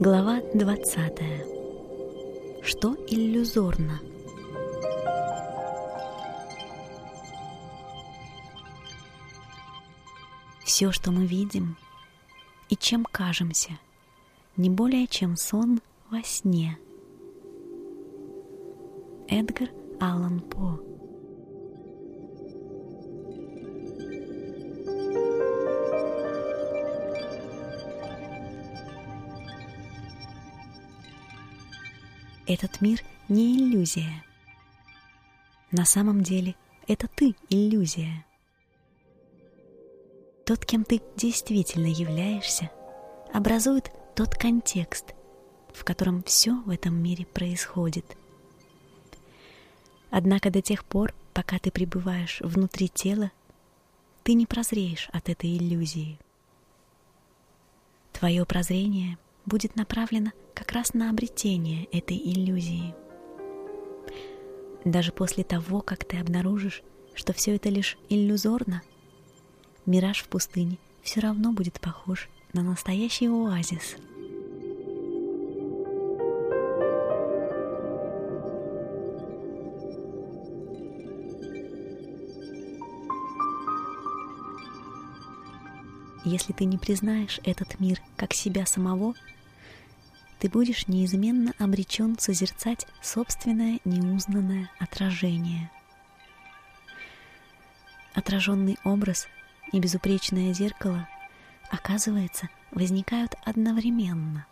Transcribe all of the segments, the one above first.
Глава 20. Что иллюзорно? Все, что мы видим и чем кажемся, не более чем сон во сне. Эдгар Аллан По Этот мир не иллюзия. На самом деле это ты иллюзия. Тот, кем ты действительно являешься, образует тот контекст, в котором все в этом мире происходит. Однако до тех пор, пока ты пребываешь внутри тела, ты не прозреешь от этой иллюзии. Твое прозрение будет направлено как раз на обретение этой иллюзии. Даже после того, как ты обнаружишь, что все это лишь иллюзорно, мираж в пустыне все равно будет похож на настоящий оазис — Если ты не признаешь этот мир как себя самого, ты будешь неизменно обречен созерцать собственное неузнанное отражение. Отраженный образ и безупречное зеркало, оказывается, возникают одновременно.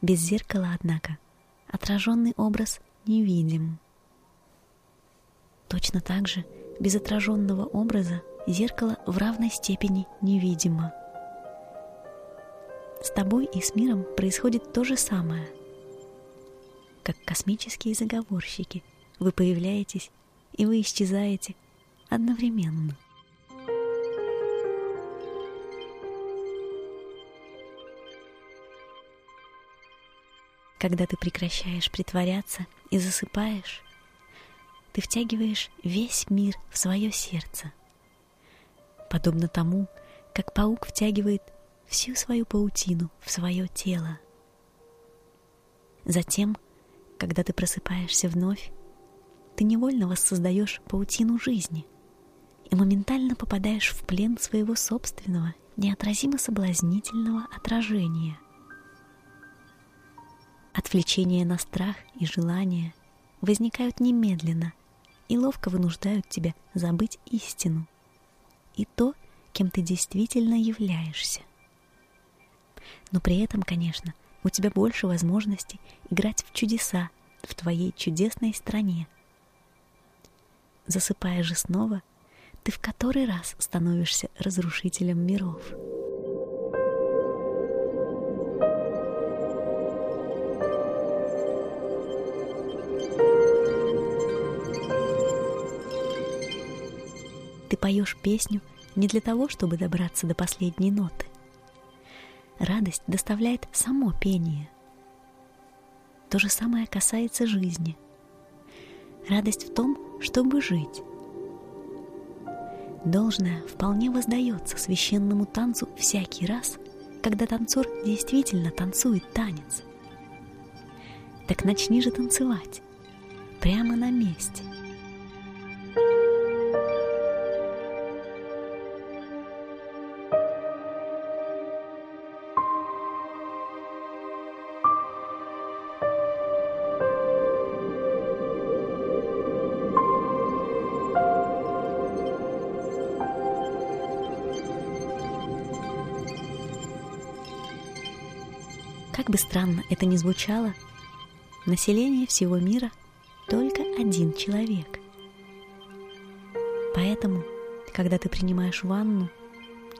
Без зеркала, однако, отраженный образ невидим. Точно так же без отраженного образа зеркало в равной степени невидимо. С тобой и с миром происходит то же самое. Как космические заговорщики, вы появляетесь и вы исчезаете одновременно. Когда ты прекращаешь притворяться и засыпаешь, ты втягиваешь весь мир в свое сердце – подобно тому, как паук втягивает всю свою паутину в свое тело. Затем, когда ты просыпаешься вновь, ты невольно воссоздаешь паутину жизни и моментально попадаешь в плен своего собственного, неотразимо соблазнительного отражения. Отвлечения на страх и желание возникают немедленно и ловко вынуждают тебя забыть истину и то, кем ты действительно являешься. Но при этом, конечно, у тебя больше возможностей играть в чудеса в твоей чудесной стране. Засыпая же снова, ты в который раз становишься разрушителем миров. Поешь песню не для того, чтобы добраться до последней ноты. Радость доставляет само пение. То же самое касается жизни. Радость в том, чтобы жить. Должное вполне воздается священному танцу всякий раз, когда танцор действительно танцует танец. Так начни же танцевать прямо на месте – Как бы странно это ни звучало, население всего мира только один человек. Поэтому, когда ты принимаешь ванну,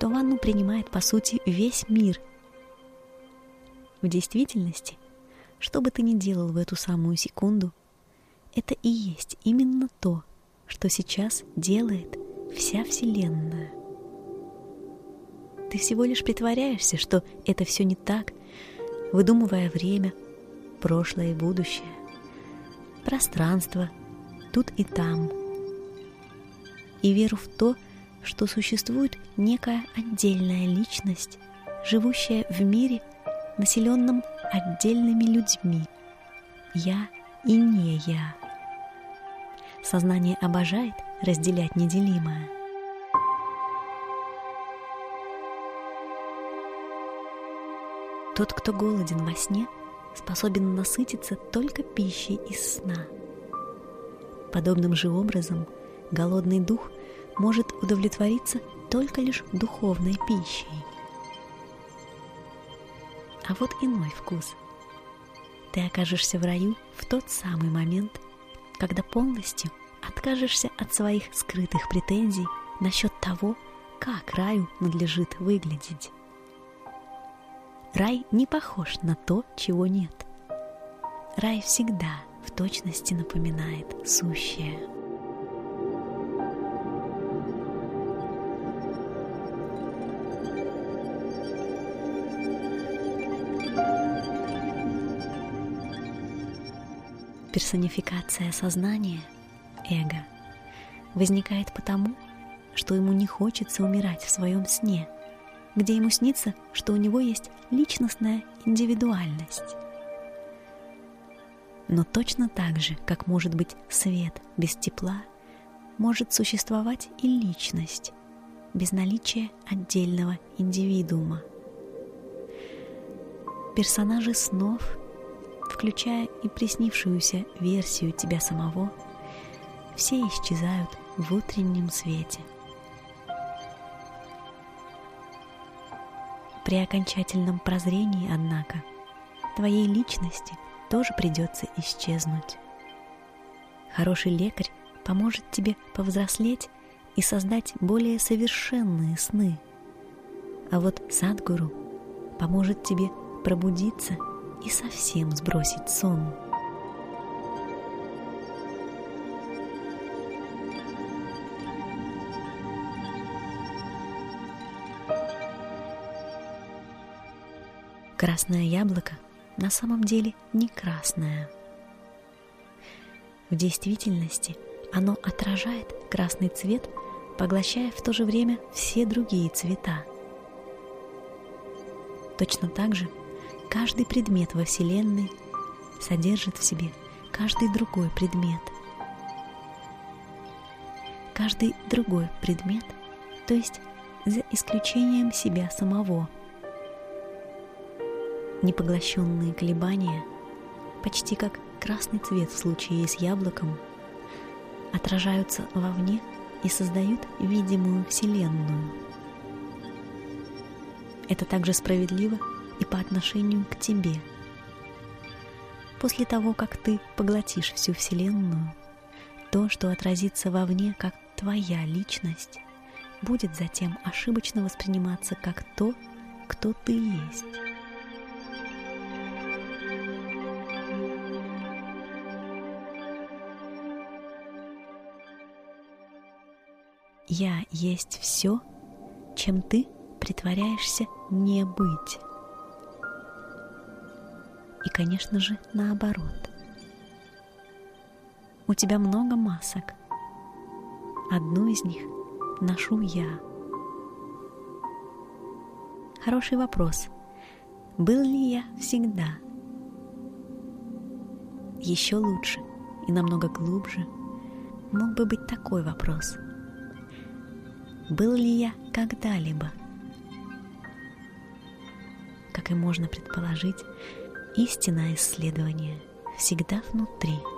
то ванну принимает по сути весь мир. В действительности, что бы ты ни делал в эту самую секунду, это и есть именно то, что сейчас делает вся Вселенная. Ты всего лишь притворяешься, что это все не так, выдумывая время, прошлое и будущее, пространство тут и там, и веру в то, что существует некая отдельная личность, живущая в мире населенном отдельными людьми. Я и не я. Сознание обожает разделять неделимое. Тот, кто голоден во сне, способен насытиться только пищей из сна. Подобным же образом голодный дух может удовлетвориться только лишь духовной пищей. А вот иной вкус. Ты окажешься в раю в тот самый момент, когда полностью откажешься от своих скрытых претензий насчет того, как раю надлежит выглядеть. Рай не похож на то, чего нет. Рай всегда в точности напоминает сущее. Персонификация сознания, эго, возникает потому, что ему не хочется умирать в своем сне – где ему снится, что у него есть личностная индивидуальность. Но точно так же, как может быть свет без тепла, может существовать и личность без наличия отдельного индивидуума. Персонажи снов, включая и приснившуюся версию тебя самого, все исчезают в утреннем свете – При окончательном прозрении, однако, твоей личности тоже придется исчезнуть. Хороший лекарь поможет тебе повзрослеть и создать более совершенные сны. А вот Садгуру поможет тебе пробудиться и совсем сбросить сон. Красное яблоко на самом деле не красное. В действительности оно отражает красный цвет, поглощая в то же время все другие цвета. Точно так же каждый предмет во Вселенной содержит в себе каждый другой предмет. Каждый другой предмет, то есть за исключением себя самого – непоглощенные колебания, почти как красный цвет в случае с яблоком, отражаются вовне и создают видимую Вселенную. Это также справедливо и по отношению к тебе. После того, как ты поглотишь всю Вселенную, то, что отразится вовне как твоя личность, будет затем ошибочно восприниматься как то, кто ты есть. Я есть все, чем ты притворяешься не быть. И, конечно же, наоборот. У тебя много масок. Одну из них ношу я. Хороший вопрос. Был ли я всегда? Еще лучше и намного глубже мог бы быть такой вопрос – был ли я когда-либо. Как и можно предположить, истинное исследование всегда внутри –